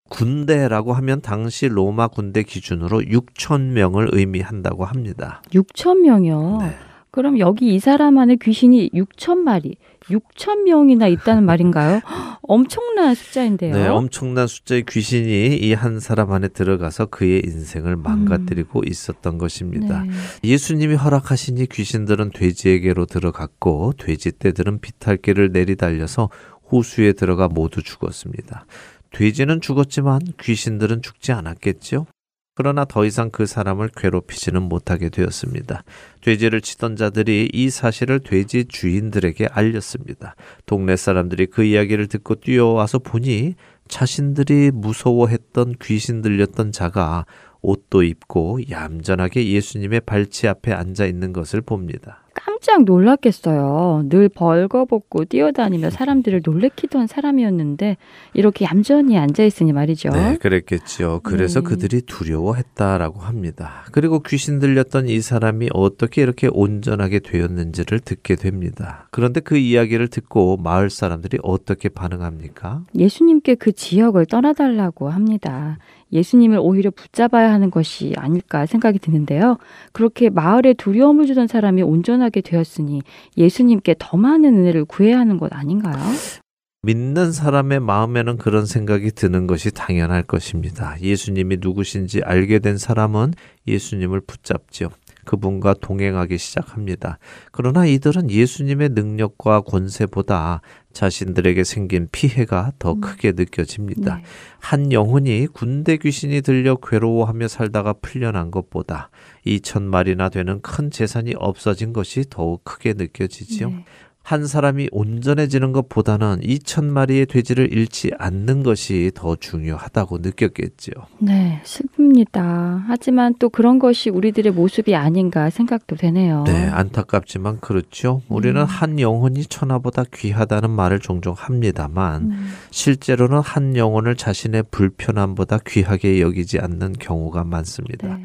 군대라고 하면 당시 로마 군대 기준으로 6천 명을 의미한다고 합니다. 6천 명이요. 네. 그럼 여기 이 사람 안에 귀신이 6천 마리, 6천 명이나 있다는 말인가요? 엄청난 숫자인데요. 네, 엄청난 숫자의 귀신이 이 한 사람 안에 들어가서 그의 인생을 망가뜨리고 있었던 것입니다. 네. 예수님이 허락하시니 귀신들은 돼지에게로 들어갔고 돼지 떼들은 비탈길을 내리달려서 호수에 들어가 모두 죽었습니다. 돼지는 죽었지만 귀신들은 죽지 않았겠죠? 그러나 더 이상 그 사람을 괴롭히지는 못하게 되었습니다. 돼지를 치던 자들이 이 사실을 돼지 주인들에게 알렸습니다. 동네 사람들이 그 이야기를 듣고 뛰어와서 보니 자신들이 무서워했던 귀신 들렸던 자가 옷도 입고 얌전하게 예수님의 발치 앞에 앉아 있는 것을 봅니다. 깜짝 놀랐겠어요. 늘 벌거벗고 뛰어다니며 사람들을 놀래키던 사람이었는데 이렇게 얌전히 앉아 있으니 말이죠. 네, 그랬겠죠. 그래서 네. 그들이 두려워했다라고 합니다. 그리고 귀신 들렸던 이 사람이 어떻게 이렇게 온전하게 되었는지를 듣게 됩니다. 그런데 그 이야기를 듣고 마을 사람들이 어떻게 반응합니까? 예수님께 그 지역을 떠나달라고 합니다. 예수님을 오히려 붙잡아야 하는 것이 아닐까 생각이 드는데요. 그렇게 마을에 두려움을 주던 사람이 온전하게 되었 으니 예수님께 더 많은 은혜를 구해야 하는 것 아닌가요? 믿는 사람의 마음에는 그런 생각이 드는 것이 당연할 것입니다. 예수님이 누구신지 알게 된 사람은 예수님을 붙잡지요. 그분과 동행하기 시작합니다. 그러나 이들은 예수님의 능력과 권세보다 자신들에게 생긴 피해가 더 크게 느껴집니다. 네. 한 영혼이 군대 귀신이 들려 괴로워하며 살다가 풀려난 것보다 2천 마리나 되는 큰 재산이 없어진 것이 더욱 크게 느껴지지요. 네. 한 사람이 온전해지는 것보다는 2천 마리의 돼지를 잃지 않는 것이 더 중요하다고 느꼈겠지요. 네, 슬픕니다. 하지만 또 그런 것이 우리들의 모습이 아닌가 생각도 되네요. 네, 안타깝지만 그렇죠. 우리는 음. 한 영혼이 천하보다 귀하다는 말을 종종 합니다만 음, 실제로는 한 영혼을 자신의 불편함보다 귀하게 여기지 않는 경우가 많습니다. 네.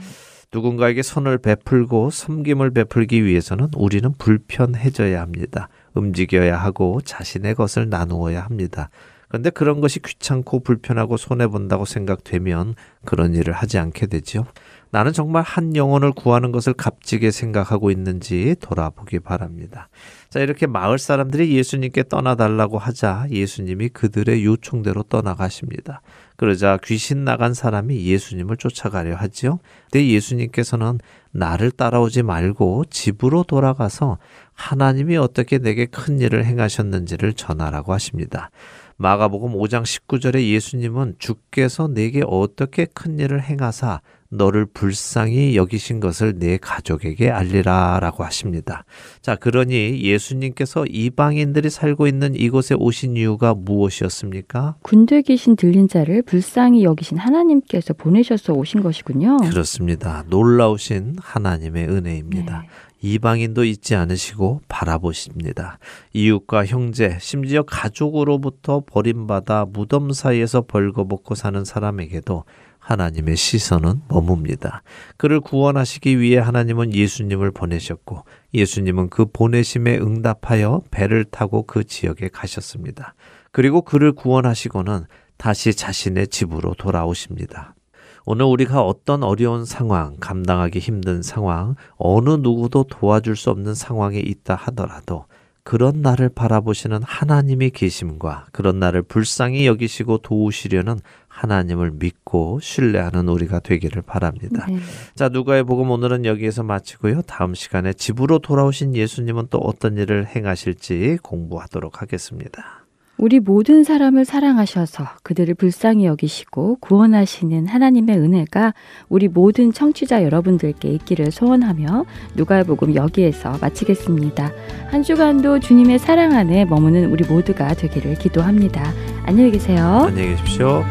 누군가에게 선을 베풀고 섬김을 베풀기 위해서는 우리는 불편해져야 합니다. 움직여야 하고 자신의 것을 나누어야 합니다. 그런데 그런 것이 귀찮고 불편하고 손해본다고 생각되면 그런 일을 하지 않게 되죠. 나는 정말 한 영혼을 구하는 것을 값지게 생각하고 있는지 돌아보기 바랍니다. 자, 이렇게 마을 사람들이 예수님께 떠나달라고 하자 예수님이 그들의 요청대로 떠나가십니다. 그러자 귀신 나간 사람이 예수님을 쫓아가려 하지요. 근데 예수님께서는 나를 따라오지 말고 집으로 돌아가서 하나님이 어떻게 내게 큰 일을 행하셨는지를 전하라고 하십니다. 마가복음 5장 19절에 예수님은 주께서 내게 어떻게 큰 일을 행하사 너를 불쌍히 여기신 것을 내 가족에게 알리라라고 하십니다. 자, 그러니 예수님께서 이방인들이 살고 있는 이곳에 오신 이유가 무엇이었습니까? 군대 귀신 들린 자를 불쌍히 여기신 하나님께서 보내셔서 오신 것이군요. 그렇습니다. 놀라우신 하나님의 은혜입니다. 네. 이방인도 잊지 않으시고 바라보십니다. 이웃과 형제, 심지어 가족으로부터 버림받아 무덤 사이에서 벌거벗고 사는 사람에게도 하나님의 시선은 머뭅니다. 그를 구원하시기 위해 하나님은 예수님을 보내셨고 예수님은 그 보내심에 응답하여 배를 타고 그 지역에 가셨습니다. 그리고 그를 구원하시고는 다시 자신의 집으로 돌아오십니다. 오늘 우리가 어떤 어려운 상황, 감당하기 힘든 상황, 어느 누구도 도와줄 수 없는 상황에 있다 하더라도 그런 나를 바라보시는 하나님의 계심과 그런 나를 불쌍히 여기시고 도우시려는 하나님을 믿고 신뢰하는 우리가 되기를 바랍니다. 네. 자, 누가의 복음 오늘은 여기에서 마치고요. 다음 시간에 집으로 돌아오신 예수님은 또 어떤 일을 행하실지 공부하도록 하겠습니다. 우리 모든 사람을 사랑하셔서 그들을 불쌍히 여기시고 구원하시는 하나님의 은혜가 우리 모든 청취자 여러분들께 있기를 소원하며 누가복음 여기에서 마치겠습니다. 한 주간도 주님의 사랑 안에 머무는 우리 모두가 되기를 기도합니다. 안녕히 계세요. 안녕히 계십시오.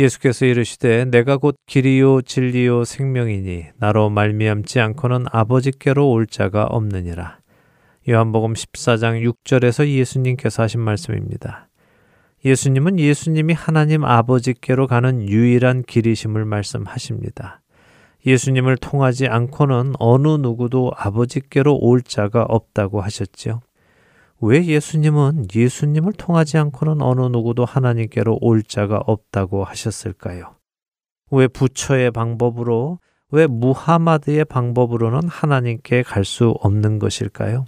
예수께서 이르시되 내가 곧 길이요 진리요 생명이니 나로 말미암지 않고는 아버지께로 올 자가 없느니라. 요한복음 14장 6절에서 예수님께서 하신 말씀입니다. 예수님은 예수님이 하나님 아버지께로 가는 유일한 길이심을 말씀하십니다. 예수님을 통하지 않고는 어느 누구도 아버지께로 올 자가 없다고 하셨지요. 왜 예수님은 예수님을 통하지 않고는 어느 누구도 하나님께로 올 자가 없다고 하셨을까요? 왜 부처의 방법으로, 왜 무하마드의 방법으로는 하나님께 갈 수 없는 것일까요?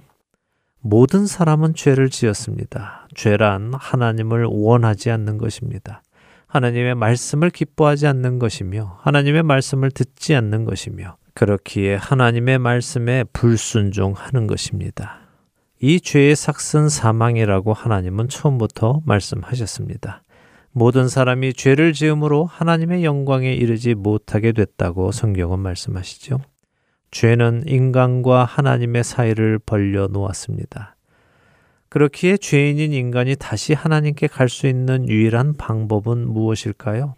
모든 사람은 죄를 지었습니다. 죄란 하나님을 원하지 않는 것입니다. 하나님의 말씀을 기뻐하지 않는 것이며, 하나님의 말씀을 듣지 않는 것이며, 그렇기에 하나님의 말씀에 불순종하는 것입니다. 이 죄의 삭은 사망이라고 하나님은 처음부터 말씀하셨습니다. 모든 사람이 죄를 지음으로 하나님의 영광에 이르지 못하게 됐다고 성경은 말씀하시죠. 죄는 인간과 하나님의 사이를 벌려 놓았습니다. 그렇기에 죄인인 인간이 다시 하나님께 갈 수 있는 유일한 방법은 무엇일까요?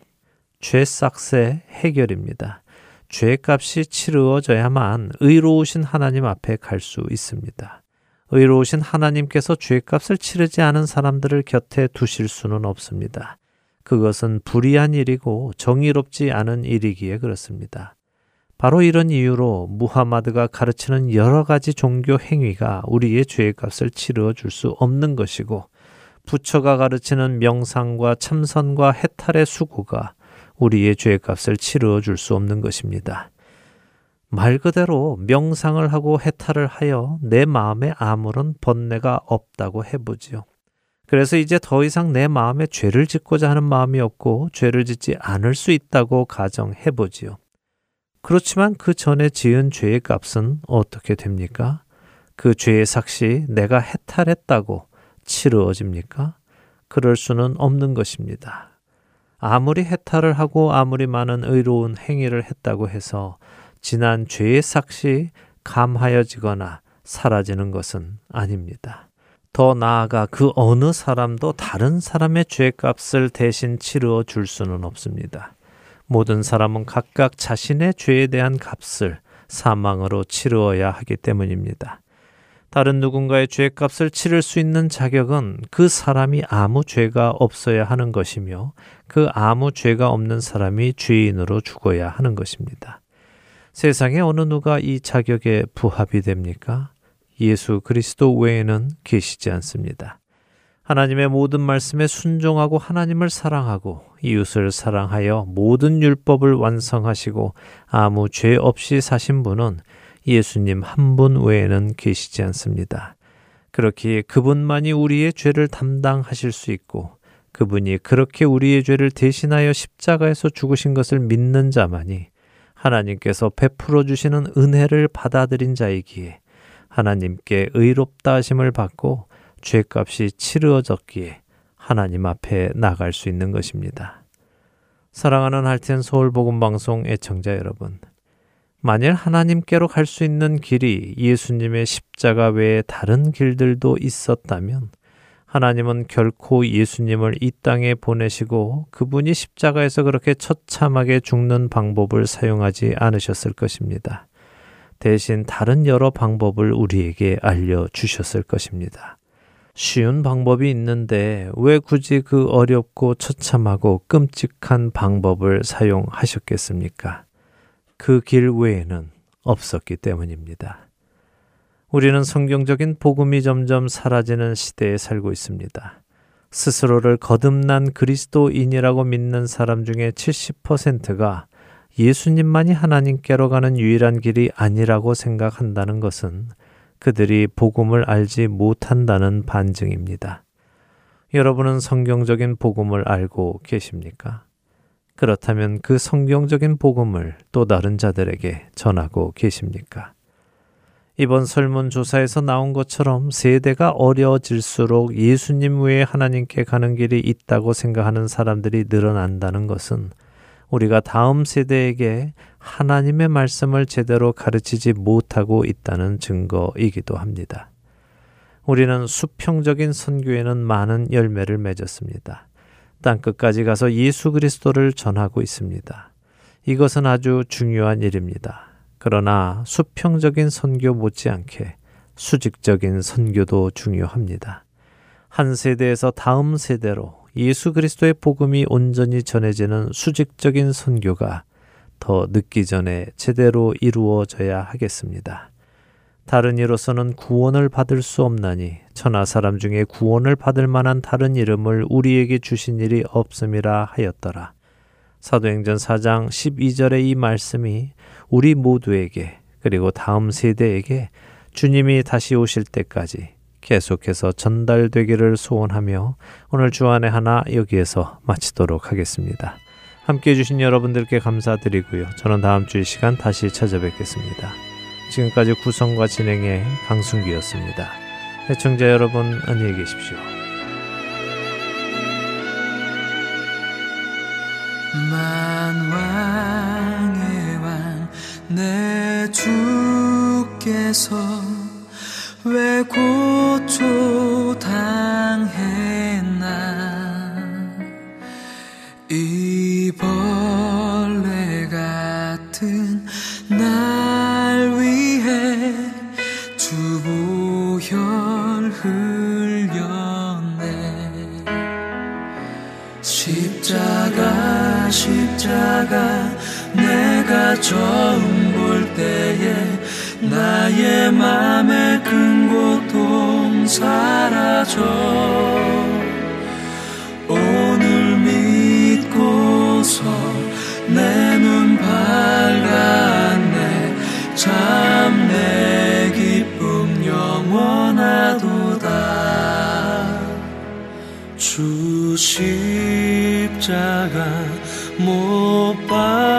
죄 삭세 해결입니다. 죄값이 치루어져야만 의로우신 하나님 앞에 갈 수 있습니다. 의로우신 하나님께서 죄값을 치르지 않은 사람들을 곁에 두실 수는 없습니다. 그것은 불의한 일이고 정의롭지 않은 일이기에 그렇습니다. 바로 이런 이유로 무하마드가 가르치는 여러 가지 종교 행위가 우리의 죄값을 치르어 줄 수 없는 것이고 부처가 가르치는 명상과 참선과 해탈의 수고가 우리의 죄값을 치르어 줄 수 없는 것입니다. 말 그대로 명상을 하고 해탈을 하여 내 마음에 아무런 번뇌가 없다고 해보지요. 그래서 이제 더 이상 내 마음에 죄를 짓고자 하는 마음이 없고 죄를 짓지 않을 수 있다고 가정해보지요. 그렇지만 그 전에 지은 죄의 값은 어떻게 됩니까? 그 죄의 삭시 내가 해탈했다고 치루어집니까? 그럴 수는 없는 것입니다. 아무리 해탈을 하고 아무리 많은 의로운 행위를 했다고 해서 지난 죄의 삭시 감하여지거나 사라지는 것은 아닙니다. 더 나아가 그 어느 사람도 다른 사람의 죄값을 대신 치르어 줄 수는 없습니다. 모든 사람은 각각 자신의 죄에 대한 값을 사망으로 치르어야 하기 때문입니다. 다른 누군가의 죄값을 치를 수 있는 자격은 그 사람이 아무 죄가 없어야 하는 것이며 그 아무 죄가 없는 사람이 죄인으로 죽어야 하는 것입니다. 세상에 어느 누가 이 자격에 부합이 됩니까? 예수 그리스도 외에는 계시지 않습니다. 하나님의 모든 말씀에 순종하고 하나님을 사랑하고 이웃을 사랑하여 모든 율법을 완성하시고 아무 죄 없이 사신 분은 예수님 한 분 외에는 계시지 않습니다. 그렇기에 그분만이 우리의 죄를 담당하실 수 있고 그분이 그렇게 우리의 죄를 대신하여 십자가에서 죽으신 것을 믿는 자만이 하나님께서 베풀어 주시는 은혜를 받아들인 자이기에 하나님께 의롭다 하심을 받고 죄값이 치르어졌기에 하나님 앞에 나갈 수 있는 것입니다. 사랑하는 할텐 서울 복음 방송 애청자 여러분. 만일 하나님께로 갈 수 있는 길이 예수님의 십자가 외에 다른 길들도 있었다면 하나님은 결코 예수님을 이 땅에 보내시고 그분이 십자가에서 그렇게 처참하게 죽는 방법을 사용하지 않으셨을 것입니다. 대신 다른 여러 방법을 우리에게 알려 주셨을 것입니다. 쉬운 방법이 있는데 왜 굳이 그 어렵고 처참하고 끔찍한 방법을 사용하셨겠습니까? 그 길 외에는 없었기 때문입니다. 우리는 성경적인 복음이 점점 사라지는 시대에 살고 있습니다. 스스로를 거듭난 그리스도인이라고 믿는 사람 중에 70%가 예수님만이 하나님께로 가는 유일한 길이 아니라고 생각한다는 것은 그들이 복음을 알지 못한다는 반증입니다. 여러분은 성경적인 복음을 알고 계십니까? 그렇다면 그 성경적인 복음을 또 다른 자들에게 전하고 계십니까? 이번 설문조사에서 나온 것처럼 세대가 어려워질수록 예수님 외에 하나님께 가는 길이 있다고 생각하는 사람들이 늘어난다는 것은 우리가 다음 세대에게 하나님의 말씀을 제대로 가르치지 못하고 있다는 증거이기도 합니다. 우리는 수평적인 선교에는 많은 열매를 맺었습니다. 땅 끝까지 가서 예수 그리스도를 전하고 있습니다. 이것은 아주 중요한 일입니다. 그러나 수평적인 선교 못지않게 수직적인 선교도 중요합니다. 한 세대에서 다음 세대로 예수 그리스도의 복음이 온전히 전해지는 수직적인 선교가 더 늦기 전에 제대로 이루어져야 하겠습니다. 다른 이로서는 구원을 받을 수 없나니 천하 사람 중에 구원을 받을 만한 다른 이름을 우리에게 주신 일이 없음이라 하였더라. 사도행전 4장 12절의 이 말씀이 우리 모두에게 그리고 다음 세대에게 주님이 다시 오실 때까지 계속해서 전달되기를 소원하며 오늘 주안의 하나 여기에서 마치도록 하겠습니다. 함께 해주신 여러분들께 감사드리고요. 저는 다음 주 이 시간 다시 찾아뵙겠습니다. 지금까지 구성과 진행의 강순기였습니다. 해청자 여러분 안녕히 계십시오. 내 주께서 왜 고초 당했나? 이 벌레 같은 날 위해 주보혈 흘렸네. 십자가 십자가 내가 처음 볼 때에 나의 맘의 큰 고통 사라져. 오늘 믿고서 내 눈 밝았네. 참 내 기쁨 영원하도다. 주 십자가 못 박힘은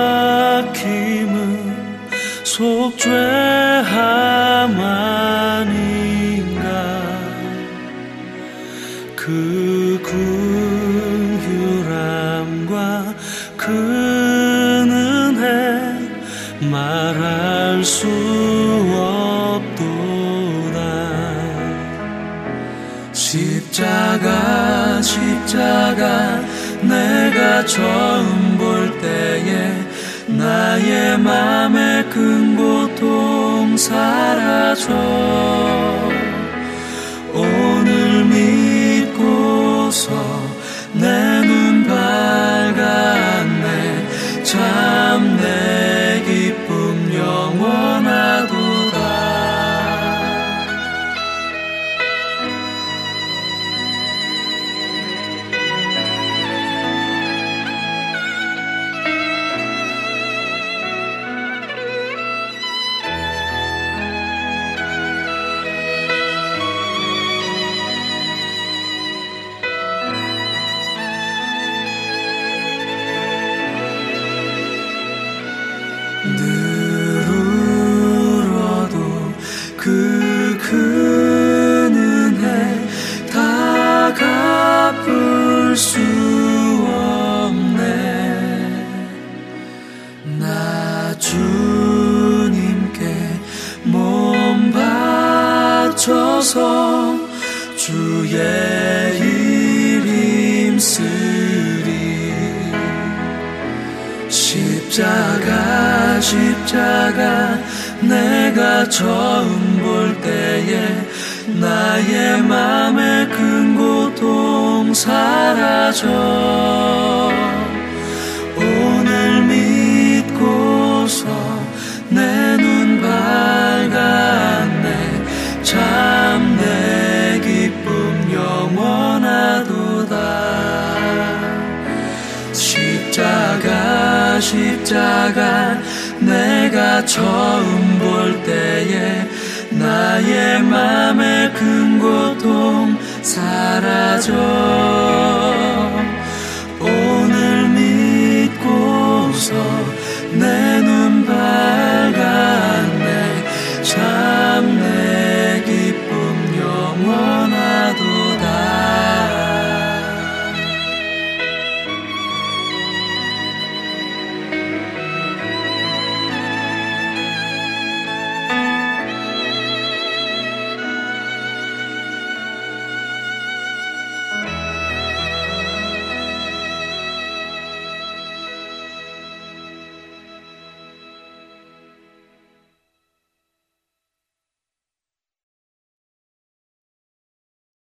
속 죄함 아닌가? 그 긍휼함과 그 은혜 말할 수 없도다. 십자가 십자가 내가 처음 볼 때에 나의 맘 의큰 고통 사라져